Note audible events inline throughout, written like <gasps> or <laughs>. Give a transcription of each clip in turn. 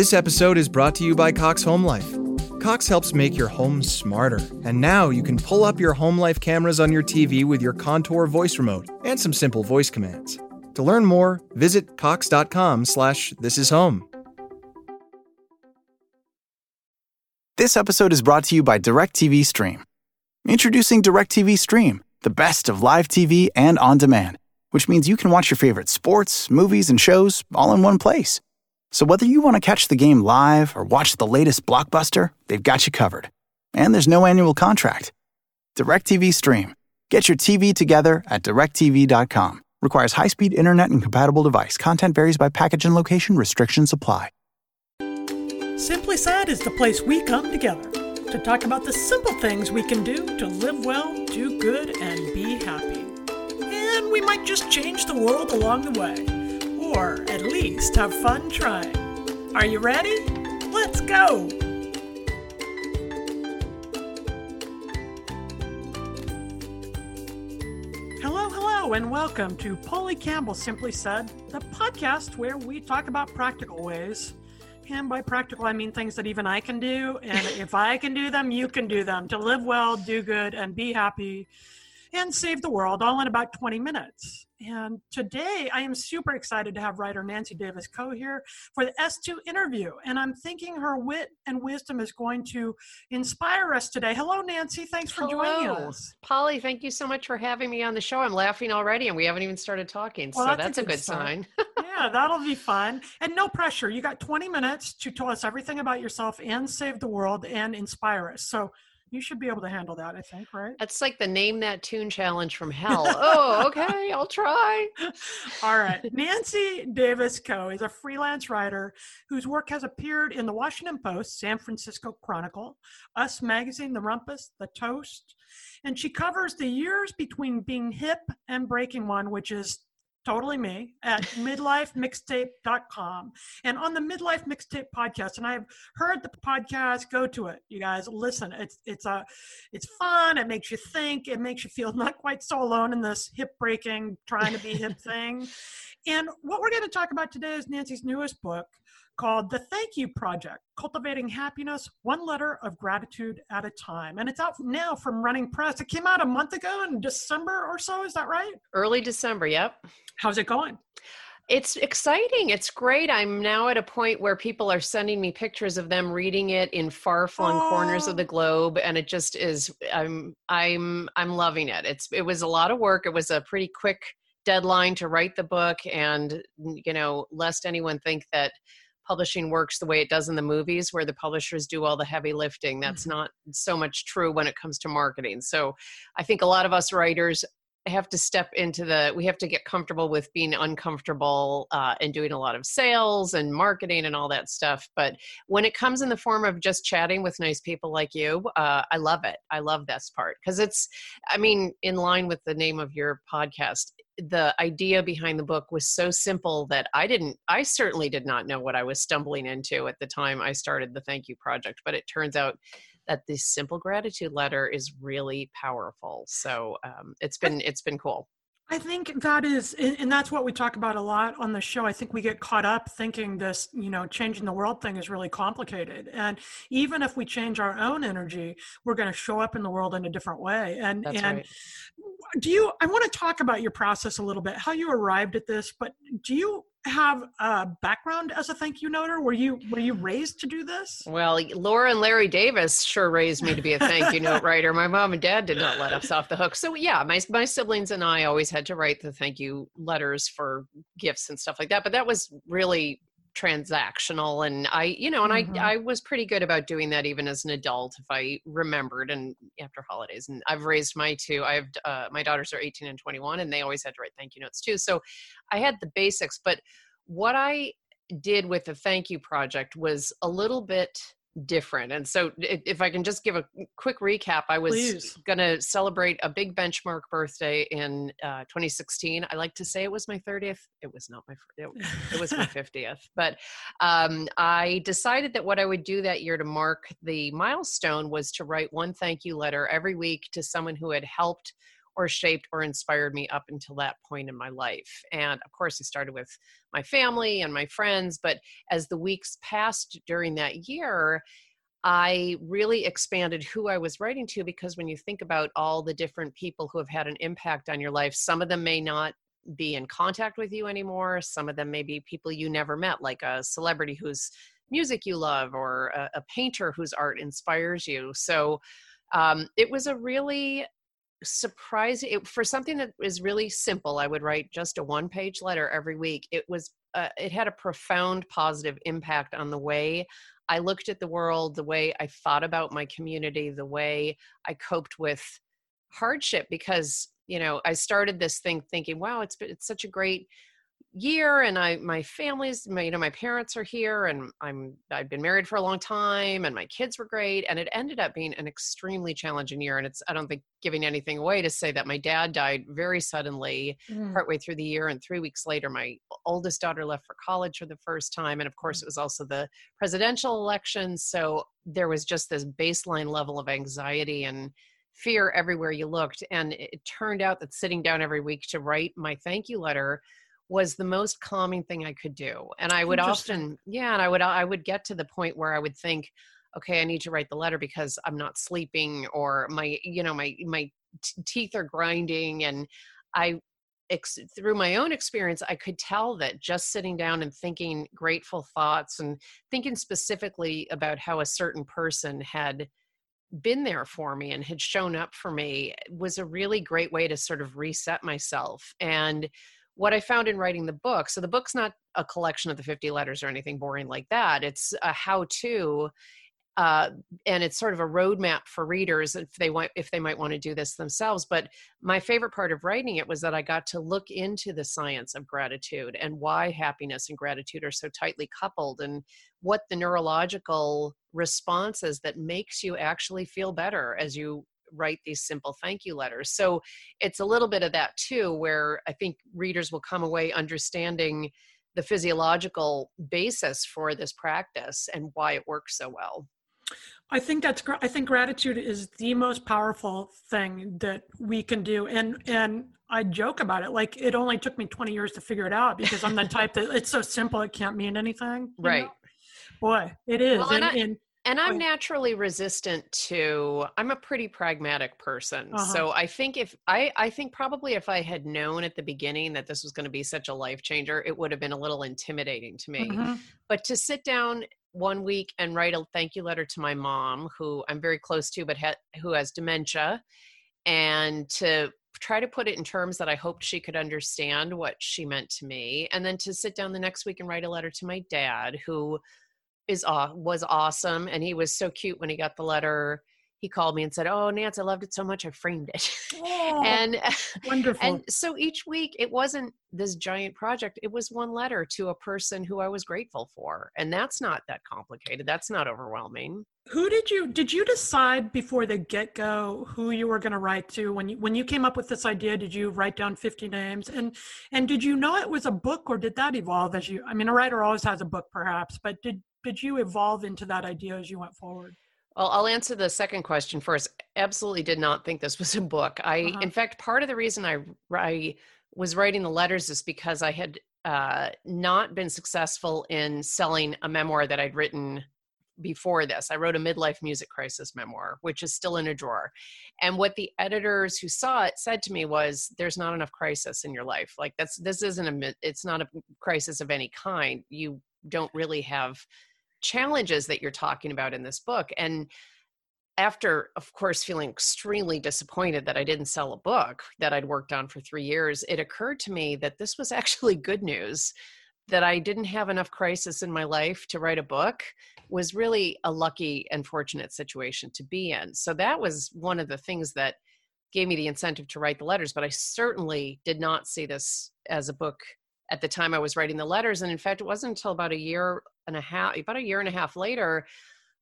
This episode is brought to you by Cox Home Life. Cox helps make your home smarter, and now you can pull up your home life cameras on your TV with your Contour voice remote and some simple voice commands. To learn more, visit cox.com/slash this is home. This episode is brought to you by DirecTV Stream. Introducing DirecTV Stream, the best of live TV and on demand, which means you can watch your favorite sports, movies, and shows all in one place. So whether you want to catch the game live or watch the latest blockbuster, they've got you covered. And there's no annual contract. DirecTV Stream. Get your TV together at directv.com. Requires high-speed internet and compatible device. Content varies by package and location. Restrictions apply. Simply Said is the place we come together to talk about the simple things we can do to live well, do good, and be happy. And we might just change the world along the way, or at least have fun trying. Are you ready? Let's go! Hello, hello, and welcome to Polly Campbell Simply Said, the podcast where we talk about practical ways and by practical, I mean things that even I can do. And <laughs> if I can do them, you can do them to live well, do good, and be happy and save the world all in about 20 minutes. And today I am super excited to have writer Nancy Davis Kho here for the S2 interview. And I'm thinking her wit and wisdom is going to inspire us today. Hello, Nancy. Thanks for Hello. joining us. Polly, thank you so much for having me on the show. I'm laughing already and we haven't even started talking. Well, so that's that's, a good good start. sign. <laughs> yeah, that'll be <laughs> fun. And no pressure. You got 20 minutes to tell us everything about yourself and save the world and inspire us. So you should be able to handle that, I think, right? That's like the name that tune challenge from <laughs> hell. Oh, okay, I'll try. All right. <laughs> Nancy Davis Kho is a freelance writer whose work has appeared in the Washington Post, San Francisco Chronicle, Us Magazine, The Rumpus, The Toast, and she covers the years between being hip and breaking one, which is totally me at midlifemixtape.com and on the midlife mixtape podcast and i've heard the podcast go to it you guys. Listen it's it's a it's fun it makes you think it makes you feel <laughs> not quite so alone in this hip breaking trying to be hip <laughs> thing. And what we're going to talk about today is nancy's newest book called the thank you project cultivating happiness one letter of gratitude at a time and it's out now from running press it came out a month ago in december or so is that right Early December, yep. how's it going It's exciting. It's great. I'm now at a point where people are sending me pictures of them reading it in far-flung corners of the Oh. globe and it just is I'm I'm I'm loving it. It's it was a lot of work. It was a pretty quick deadline to write the book and you know, lest anyone think that publishing works the way it does in the movies where the publishers do all the heavy lifting. Mm. That's not so much true when it comes to marketing. So I think a lot of us writers have to step into the we have to get comfortable with being uncomfortable uh, and doing a lot of sales and marketing and all that stuff but when it comes in the form of just chatting with nice people like you uh, i love it. I love this part because it's i mean in line with the name of your podcast the idea behind the book was so simple that i didn't i certainly did not know what i was stumbling into at the time i started the thank you project but it turns out that this simple gratitude letter is really powerful. So um, it's been it's been cool. I think that is, and that's what we talk about a lot on the show. I think we get caught up thinking this, you know, changing the world thing is really complicated. And even if we change our own energy, we're going to show up in the world in a different way. And That's and right. Do you? I want to talk about your process a little bit, how you arrived at this. But do you have a background as a thank you noter? Were you were you raised to do this? Well, Laura and Larry Davis sure raised me to be a thank you note writer. My mom and dad did not let us off the hook. So yeah, my my siblings and I always had to write the thank you letters for gifts and stuff like that. But that was really transactional and i you know and Mhm. i i was pretty good about doing that even as an adult if i remembered and after holidays and i've raised my two i have uh, my daughters are 18 and 21 and they always had to write thank you notes too so i had the basics but what i did with the thank you project was a little bit different. And so, if, I can just give a quick recap, I was going to celebrate a big benchmark birthday in uh, 2016. I like to say it was my 30th. It was not my. It, it was my <laughs> 50th. But um, I decided that what I would do that year to mark the milestone was to write one thank you letter every week to someone who had helped or shaped or inspired me up until that point in my life. And of course, I started with my family and my friends, but as the weeks passed during that year, I really expanded who I was writing to because when you think about all the different people who have had an impact on your life, some of them may not be in contact with you anymore. Some of them may be people you never met, like a celebrity whose music you love or a, a painter whose art inspires you. So um, it was a really surprising it, for something that is really simple. I would write just a one page letter every week. It was uh, it had a profound positive impact on the way I looked at the world, the way I thought about my community, the way I coped with hardship because you know I started this thing thinking, wow, it's it's such a great year and i my family's my, you know my parents are here and i'm i've been married for a long time and my kids were great and it ended up being an extremely challenging year and it's i don't think giving anything away to say that my dad died very suddenly mm. partway through the year and three weeks later my oldest daughter left for college for the first time and of course mm. it was also the presidential election so there was just this baseline level of anxiety and fear everywhere you looked and it turned out that sitting down every week to write my thank you letter was the most calming thing I could do. And I would often, yeah, and I would I would get to the point where I would think, okay, I need to write the letter because I'm not sleeping or my, you know, my my t- teeth are grinding and I ex- through my own experience I could tell that just sitting down and thinking grateful thoughts and thinking specifically about how a certain person had been there for me and had shown up for me was a really great way to sort of reset myself and what I found in writing the book, so the book's not a collection of the 50 letters or anything boring like that. It's a how to. Uh, and it's sort of a roadmap for readers if they want if they might want to do this themselves but my favorite part of writing it was that i got to look into the science of gratitude and why happiness and gratitude are so tightly coupled and what the neurological response is that makes you actually feel better as you write these simple thank you letters. So it's a little bit of that too, where I think readers will come away understanding the physiological basis for this practice and why it works so well. I think that's I think gratitude is the most powerful thing that we can do and and I joke about it like it only took me 20 years to figure it out because I'm the type that it's so simple it can't mean anything. Right. Know? Boy, it is. Well, and, and, I, and and i'm naturally resistant to i'm a pretty pragmatic person uh-huh. so i think if i i think probably if i had known at the beginning that this was going to be such a life changer it would have been a little intimidating to me mm-hmm. but to sit down one week and write a thank you letter to my mom who i'm very close to but ha- who has dementia and to try to put it in terms that I hoped she could understand what she meant to me. And then to sit down the next week and write a letter to my dad, who is uh, was awesome, and he was so cute when he got the letter. He called me and said, "Oh, Nance, I loved it so much, I framed it." <laughs> Oh, and wonderful. And so each week, it wasn't this giant project. It was one letter to a person who I was grateful for, and that's not that complicated. That's not overwhelming. Who did you did you decide before the get go who you were going to write to when you when you came up with this idea? Did you write down fifty names and and did you know it was a book or did that evolve as you? I mean, a writer always has a book, perhaps, but did did you evolve into that idea as you went forward? Well, I'll answer the second question first. Absolutely did not think this was a book. I, uh-huh. in fact, part of the reason I, I was writing the letters is because I had uh, not been successful in selling a memoir that I'd written before this. I wrote a midlife music crisis memoir, which is still in a drawer. And what the editors who saw it said to me was, "There's not enough crisis in your life. Like that's this isn't a it's not a crisis of any kind. You don't really have challenges that you're talking about in this book and after of course feeling extremely disappointed that i didn't sell a book that i'd worked on for three years it occurred to me that this was <laughs> actually good news that i didn't have enough crisis in my life to write a book was really a lucky and fortunate situation to be in so that was one of the things that gave me the incentive to write the letters but i certainly did not see this as a book at the time I was writing the letters. And in fact, it wasn't until about a year and a half, about a year and a half later,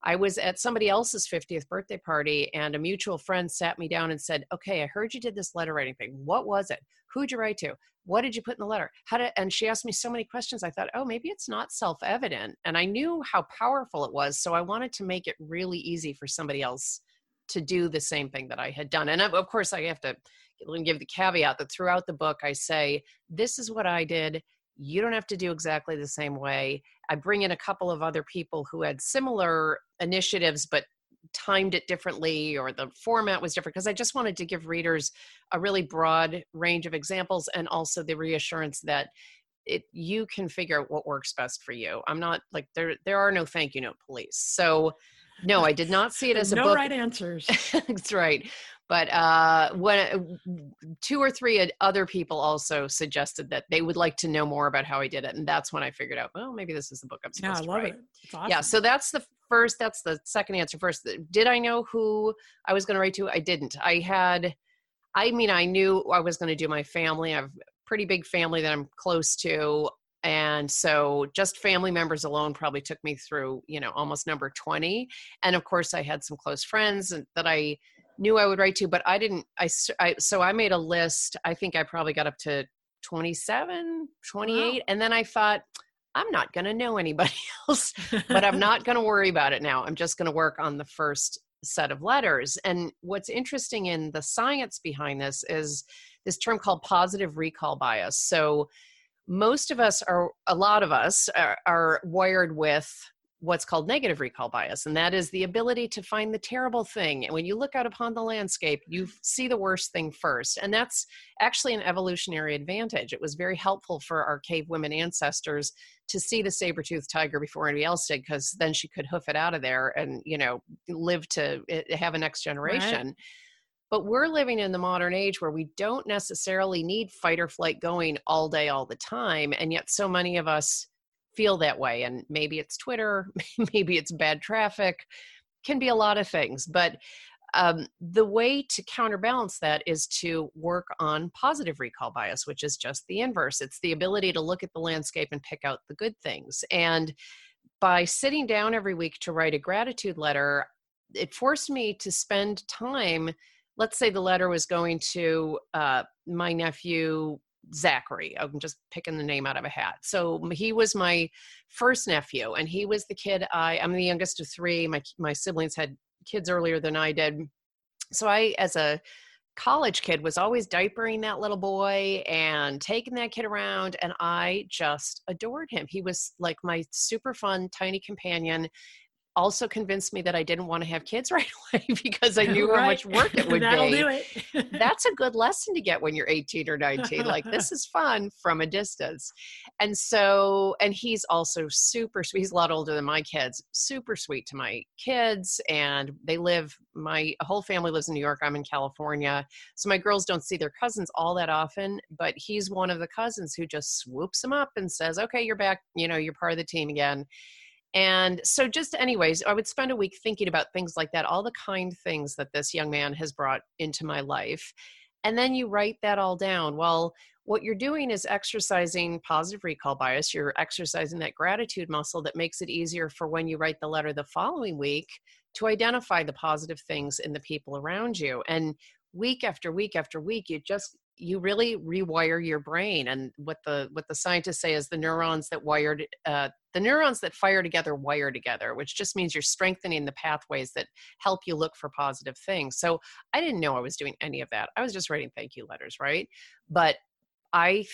I was at somebody else's 50th birthday party, and a mutual friend sat me down and said, Okay, I heard you did this letter writing thing. What was it? Who'd you write to? What did you put in the letter? How did, and she asked me so many questions. I thought, oh, maybe it's not self evident. And I knew how powerful it was. So I wanted to make it really easy for somebody else to do the same thing that I had done. And of course, I have to give the caveat that throughout the book, I say, This is what I did. You don't have to do exactly the same way. I bring in a couple of other people who had similar initiatives, but timed it differently or the format was different because I just wanted to give readers a really broad range of examples and also the reassurance that it you can figure out what works best for you. I'm not like there there are no thank you note police. So no, I did not see it as a no book. right answers. <laughs> That's right. But uh, when two or three other people also suggested that they would like to know more about how I did it, and that's when I figured out, well, maybe this is the book I'm supposed yeah, I love to write. It. Awesome. Yeah, so that's the first. That's the second answer. First, did I know who I was going to write to? I didn't. I had. I mean, I knew I was going to do my family. I have a pretty big family that I'm close to and so just family members alone probably took me through you know almost number 20 and of course i had some close friends that i knew i would write to but i didn't I, I so i made a list. I think i probably got up to 27 28 wow. and then i thought i'm not going to know anybody <laughs> else but i'm <laughs> not going to worry about it now. I'm just going to work on the first set of letters. And what's interesting in the science behind this is this term called positive recall bias. So most of us are a lot of us are, are, wired with what's called negative recall bias and that is the ability to find the terrible thing and when you look out upon the landscape you see the worst thing first and that's actually an evolutionary advantage it was very helpful for our cave women ancestors to see the saber-toothed tiger before anybody else did because then she could hoof it out of there and you know live to eh, have a next generation right but we're living in the modern age where we don't necessarily need fight or flight going all day, all the time. And yet, so many of us feel that way. And maybe it's Twitter, <laughs> maybe it's bad traffic, can be a lot of things. But um, the way to counterbalance that is to work on positive recall bias, which is just the inverse. It's the ability to look at the landscape and pick out the good things. And by sitting down every week to write a gratitude letter, it forced me to spend time let's say the letter was going to uh, my nephew Zachary. I'm just picking the name out of a hat. So he was my first nephew, and he was the kid I. I'm the youngest of three. My my siblings had kids earlier than I did. So I, as a college kid, was always diapering that little boy and taking that kid around, and I just adored him. He was like my super fun tiny companion also convinced me that I didn't want to have kids <laughs> right away because I knew right. how much work it <laughs> would That'll be. Do it. <laughs> That's a good lesson to get when you're 18 or 19. Like this is fun from a distance. And so, and he's also super sweet. He's a lot older than my kids, super sweet to my kids. And they live, my whole family lives in New York. I'm in California. So my girls don't see their cousins all that often, but he's one of the cousins who just swoops them up and says, okay, you're back. You know, you're part of the team again and so, just anyways, I would spend a week thinking about things like that, all the kind things that this young man has brought into my life. And then you write that all down. Well, what you're doing is exercising positive recall bias. You're exercising that gratitude muscle that makes it easier for when you write the letter the following week to identify the positive things in the people around you. And week after week after week, you just you really rewire your brain and what the what the scientists say is the neurons that wired uh, the neurons that fire together wire together which just means you're strengthening the pathways that help you look for positive things. So i didn't know i was doing any of that. I was just writing thank you letters right? But i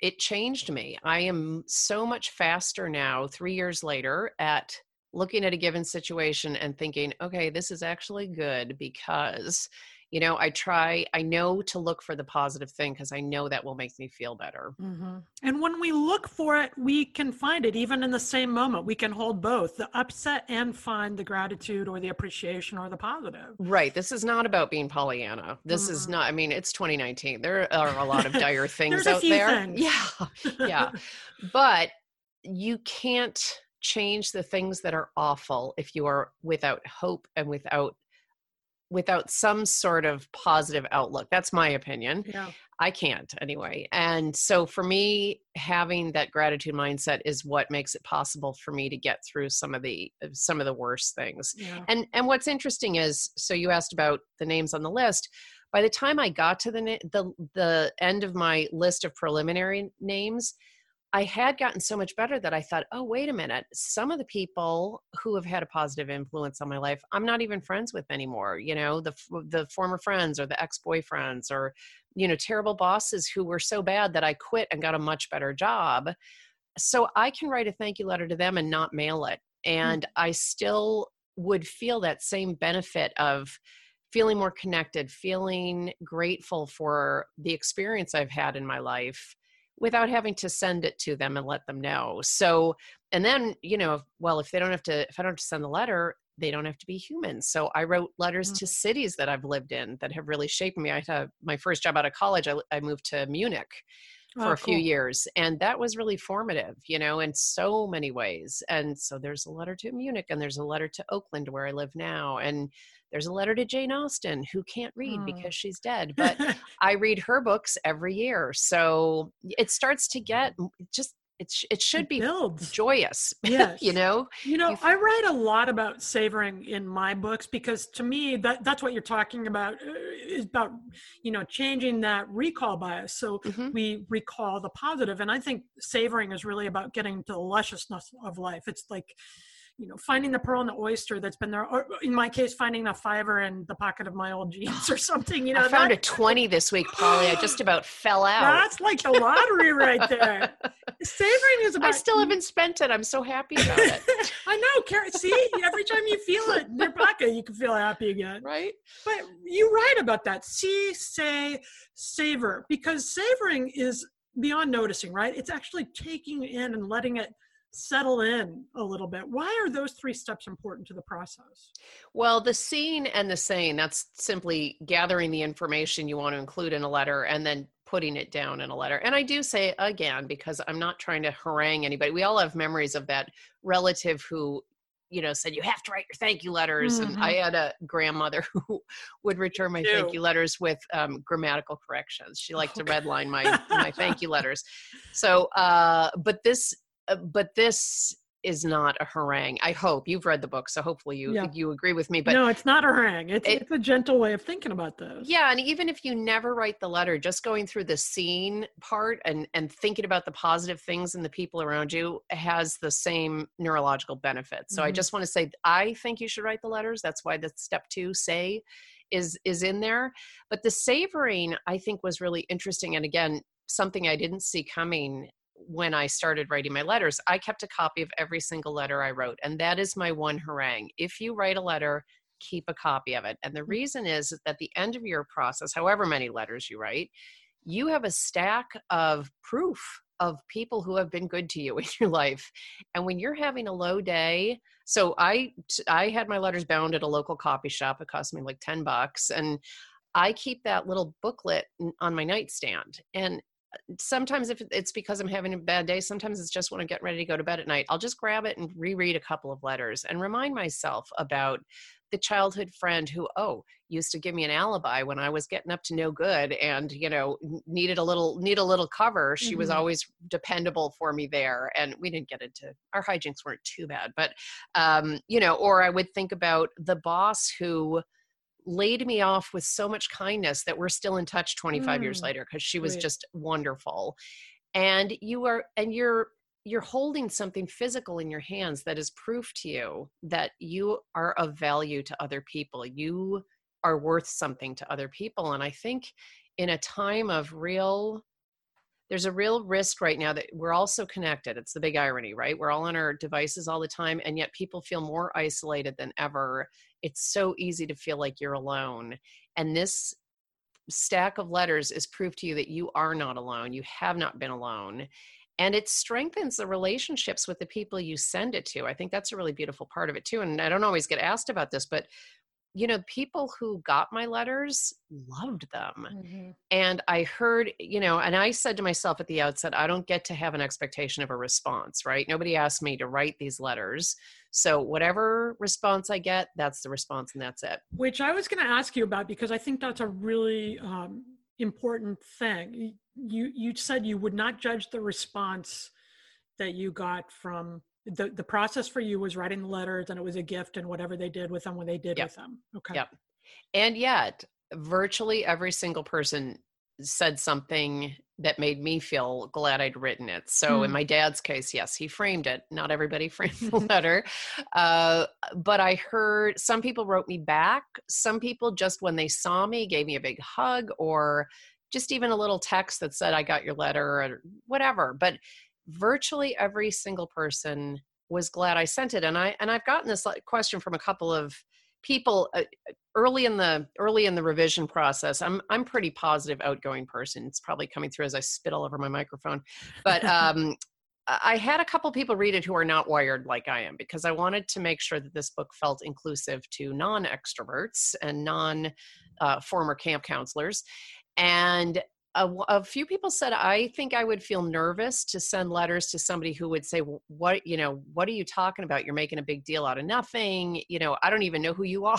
it changed me. I am so much faster now three years later at looking at a given situation and thinking okay this is actually good because you know i try i know to look for the positive thing because i know that will make me feel better. Mm-hmm. and when we look for it we can find it even in the same moment. We can hold both the upset and find the gratitude or the appreciation or the positive. Right this is not about being pollyanna. This mm-hmm. is not i mean it's 2019 there are a lot of <laughs> dire things out there. things. yeah. <laughs> Yeah. <laughs> But you can't change the things that are awful if you are without hope and without without some sort of positive outlook. That's my opinion. Yeah. I can't anyway. And so for me, having that gratitude mindset is what makes it possible for me to get through some of the uh, some of the worst things. Yeah. And and what's interesting is so you asked about the names on the list. By the time I got to the the the end of my list of preliminary names, I had gotten so much better that I thought, oh, wait a minute. Some of the people who have had a positive influence on my life, I'm not even friends with anymore. You know, the the former friends or the ex boyfriends or you know terrible bosses who were so bad that I quit and got a much better job. So I can write a thank you letter to them and not mail it, mm. and mm. I still would feel that same benefit of feeling more connected, feeling grateful for the experience I've had in my life without having to send it to them and let them know. So, and then, you know, well, if they don't have to, if I don't have to send the letter, they don't have to be human. So I wrote letters mm-hmm. to cities that I've lived in that have really shaped me. I had my first job out of college. I, I moved to Munich for oh, a few years and that was really formative you know in so many ways and so there's a letter to munich and there's a letter to oakland where i live now and there's a letter to Jane Austen, who can't read oh. because she's dead, <laughs> but I read her books every year. So it starts to get just it, sh- it should be joyous. <laughs> Yes. you know? You know, I write a lot about savoring in my books because to me that that's what you're talking about uh, is about, you know, changing that recall bias. So mm-hmm. we recall the positive and I think savoring is really about getting to the lusciousness of life. It's like you know, finding the pearl in the oyster that's been there, or in my case, finding a fiver in the pocket of my old jeans or <gasps> something. You know, I found that, a twenty this week, Polly. I just about <gasps> fell out. That's like the lottery right there. <laughs> Savoring is about. I still haven't spent it. I'm so happy about it. <laughs> I know, Karen. See, every time you feel it in your pocket, you can feel happy again. Right. But you write about that. See, say, savor, because savoring is beyond noticing, right? It's actually taking in and letting it settle in a little bit. Why are those three steps important to the process? Well, the seeing and the saying, that's simply gathering the information you want to include in a letter and then putting it down in a letter. And I do say again, because I'm not trying to harangue anybody. We all have memories of that relative who you know said you have to write your thank you letters mm-hmm. and i had a grandmother <laughs> who would return my thank you letters with um, grammatical corrections she liked to redline my my <laughs> thank you letters so uh, but this but this is not a harangue. I hope you've read the book, so hopefully you yeah. you agree with me. But no, it's not a harangue. It's it, it's a gentle way of thinking about this. Yeah, and even if you never write the letter, just going through the scene part and and thinking about the positive things and the people around you has the same neurological benefits. So mm-hmm. I just want to say I think you should write the letters. That's why the step two say is is in there. But the savoring I think was really interesting, and again something I didn't see coming when I started writing my letters, I kept a copy of every single letter I wrote. And that is my one harangue. If you write a letter, keep a copy of it. And the mm. reason is that at the end of your process, however many letters you write, you have a stack of proof of people who have been good to you <laughs> in your life and when you're having a low day so i i had my letters bound at a local coffee shop it cost me like 10 bucks and i keep that little booklet on my nightstand and sometimes if it's because I'm having a bad day, sometimes it's just when I'm getting ready to go to bed at night, I'll just grab it and reread a couple of letters and remind myself about the childhood friend who, oh, used to give me an alibi when I was getting up to no good and, you know, needed a little need a little cover. She mm-hmm. was always dependable for me there. And we didn't get into our hijinks weren't too bad. But um, you know, or I would think about the boss who laid me off with so much kindness that we're still in touch 25 mm. years later because she was just wonderful. And you are and you're you're holding something physical in your hands that is proof to you that you are of value to other people. You are worth something to other people. And i think in a time of real there's a real risk right now that we're all so connected. It's the big irony, right? We're all on our devices all the time, and yet people feel more isolated than ever it's so easy to feel like you're alone. And this stack of letters is proof to you that you are not alone. You have not been alone. And it strengthens the relationships with the people you send it to. I think that's a really beautiful part of it too. And I don't always get asked about this, but you know, people who got my letters loved them. Mm-hmm. And I heard, you know, and I said to myself at the outset, I don't get to have an expectation of a response, right? Nobody asked me to write these letters. So whatever response I get, that's the response and that's it. Which I was going to ask you about because I think that's a really um, important thing. You you said you would not judge the response that you got from the the process for you was writing the letters and it was a gift and whatever they did with them when they did yep. with them okay yep and yet virtually every single person said something that made me feel glad I'd written it. So Mm. in my dad's case, yes, he framed it. Not everybody <laughs> framed the letter. Uh, but I heard some people wrote me back. Some people just when they saw me gave me a big hug or just even a little text that said, I got your letter or whatever. But virtually every single person was glad I sent it. And I and I've gotten this question from a couple of people uh, early in the early in the revision process. I'm i'm pretty positive outgoing person. It's probably coming through as i spit all over my microphone. But <laughs> um i had a couple people read it who are not wired like i am because i wanted to make sure that this book felt inclusive to non extroverts and non uh, former camp counselors. And a, a, few people said i think i would feel nervous to send letters to somebody who would say what you know what are you talking about? You're making a big deal out of nothing. You know i don't even know who you <laughs> are.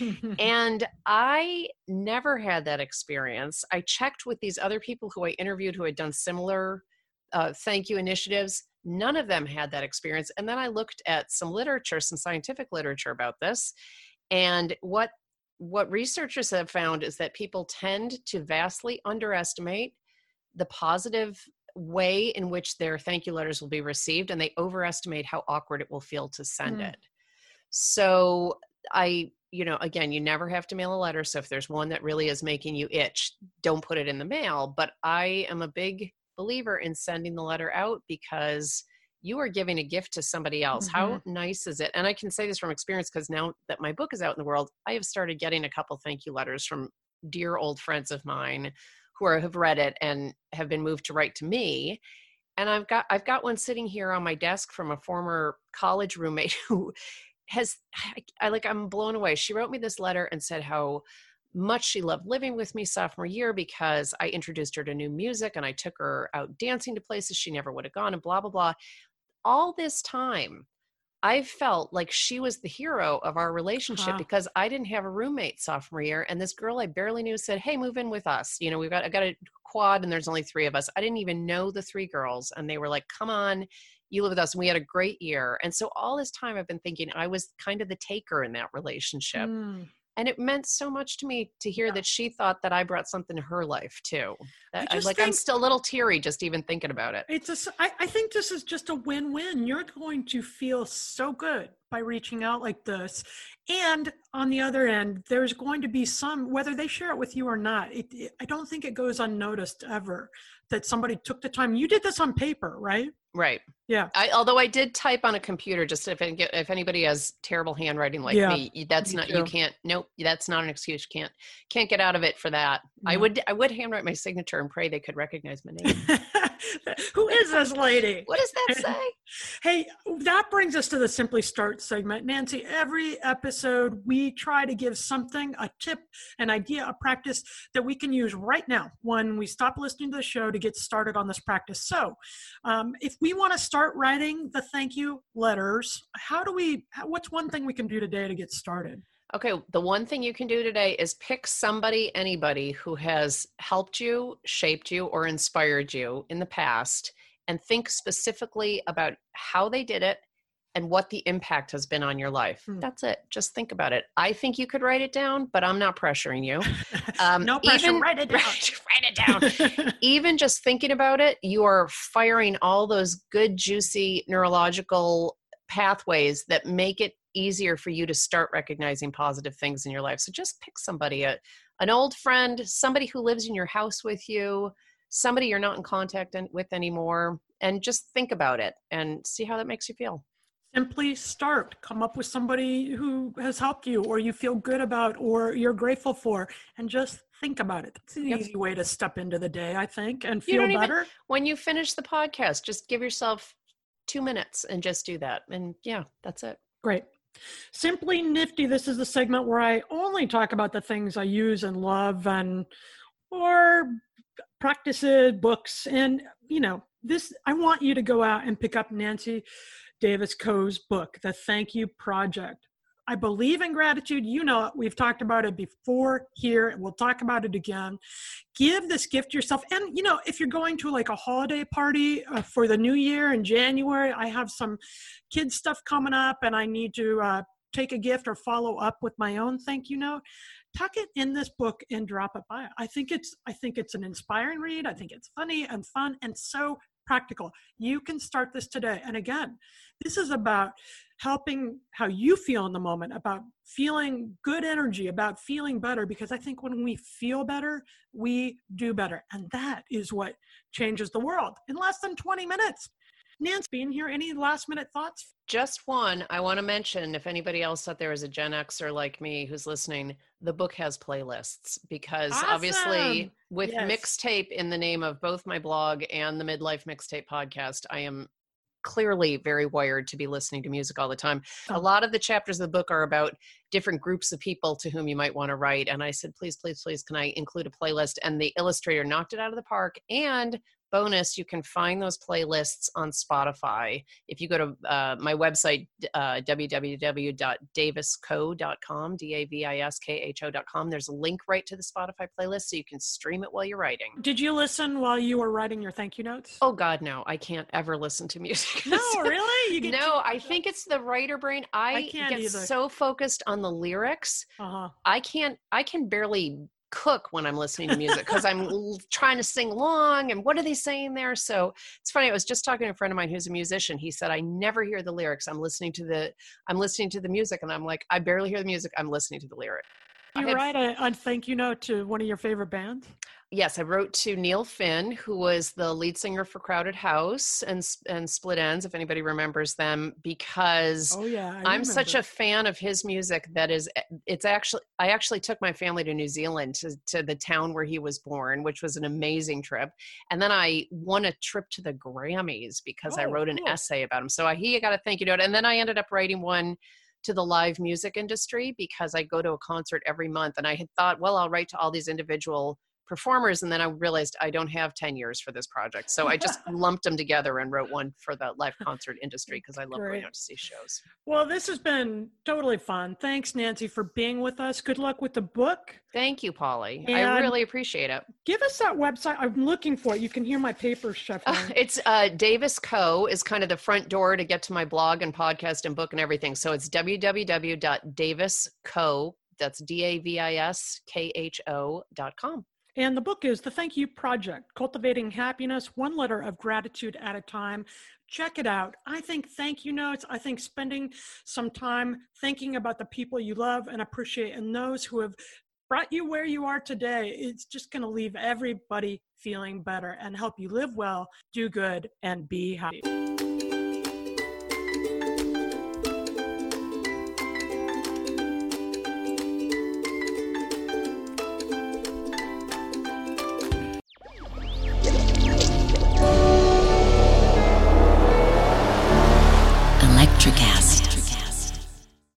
<laughs> And i never had that experience. I checked with these other people who i interviewed who had done similar uh, thank you initiatives. None of them had that experience. And then i looked at some literature some scientific literature about this. And what what researchers have found is that people tend to vastly underestimate the positive way in which their thank you letters will be received and they overestimate how awkward it will feel to send mm. it so i you know again you never have to mail a letter so if there's one that really is making you itch don't put it in the mail but i am a big believer in sending the letter out because you are giving a gift to somebody else. Mm-hmm. How nice is it? And I can say this from experience because now that my book is out in the world, I have started getting a couple thank you letters from dear old friends of mine who are, have read it and have been moved to write to me. And I've got I've got one sitting here on my desk from a former college roommate <laughs> who has I, I like I'm blown away. She wrote me this letter and said how much she loved living with me sophomore year because I introduced her to new music and I took her out dancing to places she never would have gone and blah blah blah all this time, I felt like she was the hero of our relationship huh. because I didn't have a roommate sophomore year, and this girl I barely knew said, "Hey, move in with us." You know, we've got I got a quad, and there's only three of us. I didn't even know the three girls, and they were like, "Come on." You live with us, and we had a great year. And so, all this time, I've been thinking I was kind of the taker in that relationship. Mm and it meant so much to me to hear yeah. that she thought that I brought something to her life too. I I, like I'm still a little teary just even thinking about it. It's a, I, I think this is just a win-win. You're going to feel so good by reaching out like this, and on the other end, there's going to be some whether they share it with you or not. It, it, I don't think it goes unnoticed ever that somebody took the time. You did this on paper, right? Right. Yeah. I, although I did type on a computer, just if if anybody has terrible handwriting like yeah, me, that's me not too. you can't. Nope, that's not an excuse. Can't can't get out of it for that. No. I would I would handwrite my signature and pray they could recognize my name. <laughs> <laughs> Who is this lady? What does that say? <laughs> hey, that brings us to the Simply Start segment. Nancy, every episode we try to give something, a tip, an idea, a practice that we can use right now when we stop listening to the show to get started on this practice. So, um, if we want to start writing the thank you letters, how do we, what's one thing we can do today to get started? Okay, the one thing you can do today is pick somebody, anybody who has helped you, shaped you, or inspired you in the past, and think specifically about how they did it and what the impact has been on your life. Hmm. That's it. Just think about it. I think you could write it down, but I'm not pressuring you. <laughs> Um, no pressure. Even, write it <laughs> down. write it down. <laughs> even just thinking about it, you are firing all those good, juicy neurological pathways that make it easier for you to start recognizing positive things in your life. So just pick somebody, a, an old friend, somebody who lives in your house with you, somebody you're not in contact with anymore, and just think about it and see how that makes you feel. Simply start. Come up with somebody who has helped you or you feel good about or you're grateful for and just think about it. That's an yep. easy way to step into the day, I think, and feel better. Even, when you finish the podcast, just give yourself two minutes and just do that. And yeah, that's it. Great. Simply Nifty, this is the segment where I only talk about the things I use and love and or practices, books, and you know, this I want you to go out and pick up Nancy Davis Kho's book, The Thank You Project. I believe in gratitude. You know, we've talked about it before here, and we'll talk about it again. Give this gift yourself. And, you know, if you're going to like a holiday party uh, for the new year in January, I have some kids' stuff coming up and I need to uh, take a gift or follow up with my own thank you note. tuck it in this book and drop it by. I think it's I think it's an inspiring read. I think it's funny and fun and so practical. You can start this today. And again, this is about helping how you feel in the moment, about feeling good energy, about feeling better. Because I think when we feel better, we do better. And that is what changes the world in less than 20 minutes. Nance, being here, any last minute thoughts? Just one. I want to mention if anybody else out there is a Gen Xer like me who's listening, the book has playlists because awesome. obviously, with yes. mixtape in the name of both my blog and the Midlife Mixtape podcast, I am clearly very wired to be listening to music all the time. A oh. lot of the chapters of the book are about different groups of people to whom you might want to write. And I said, please, please, please, can I include a playlist? And the illustrator knocked it out of the park. And bonus, you can find those playlists on Spotify. If you go to uh, my website, uh, www.daviskho.com, D A V I S K H O.com, there's a link right to the Spotify playlist so you can stream it while you're writing. Did you listen while you were writing your thank you notes? Oh, God, no. I can't ever listen to music. No, <laughs> really? no, I think it's the writer brain. I, I get either. so focused on the lyrics. Uh-huh. I can't, I can barely cook when I'm listening to music because I'm trying to sing along and what are they saying there? So it's funny. I was just talking to a friend of mine who's a musician. He said, I never hear the lyrics. I'm listening to the, I'm listening to the music and I'm like, I barely hear the music. I'm listening to the lyric. You write a, a thank you note to one of your favorite bands? Yes, I wrote to Neil Finn, who was the lead singer for Crowded House and and Split Enz, if anybody remembers them, because oh yeah, I am such a fan of his music that is eh, it's actually I actually took my family to New Zealand to to the town where he was born, which was an amazing trip, and then I won a trip to the Grammys because oh, I wrote an cool. essay about him. So I, he got a thank you note, and then I ended up writing one to the live music industry because I go to a concert every month and I had thought, well, I'll write to all these individual performers and then i realized i don't have 10 years for this project so i <laughs> just lumped them together and wrote one for the live concert industry because i love Great. going out to see shows. Well this has been totally fun. Thanks nancy for being with us. Good luck with the book. Thank you polly. And i really appreciate it. give us that website. I'm looking for it. You can hear my papers shuffling. Uh, <laughs> it's uh, daviskho. is kind of the front door to get to my blog and podcast and book and everything. So it's www.daviskho that's d-a-v-i-s-k-h-o dot com and the book is The Thank You Project Cultivating Happiness, One Letter of Gratitude at a Time. Check it out. I think thank you notes, I think spending some time thinking about the people you love and appreciate and those who have brought you where you are today, it's just going to leave everybody feeling better and help you live well, do good, and be happy.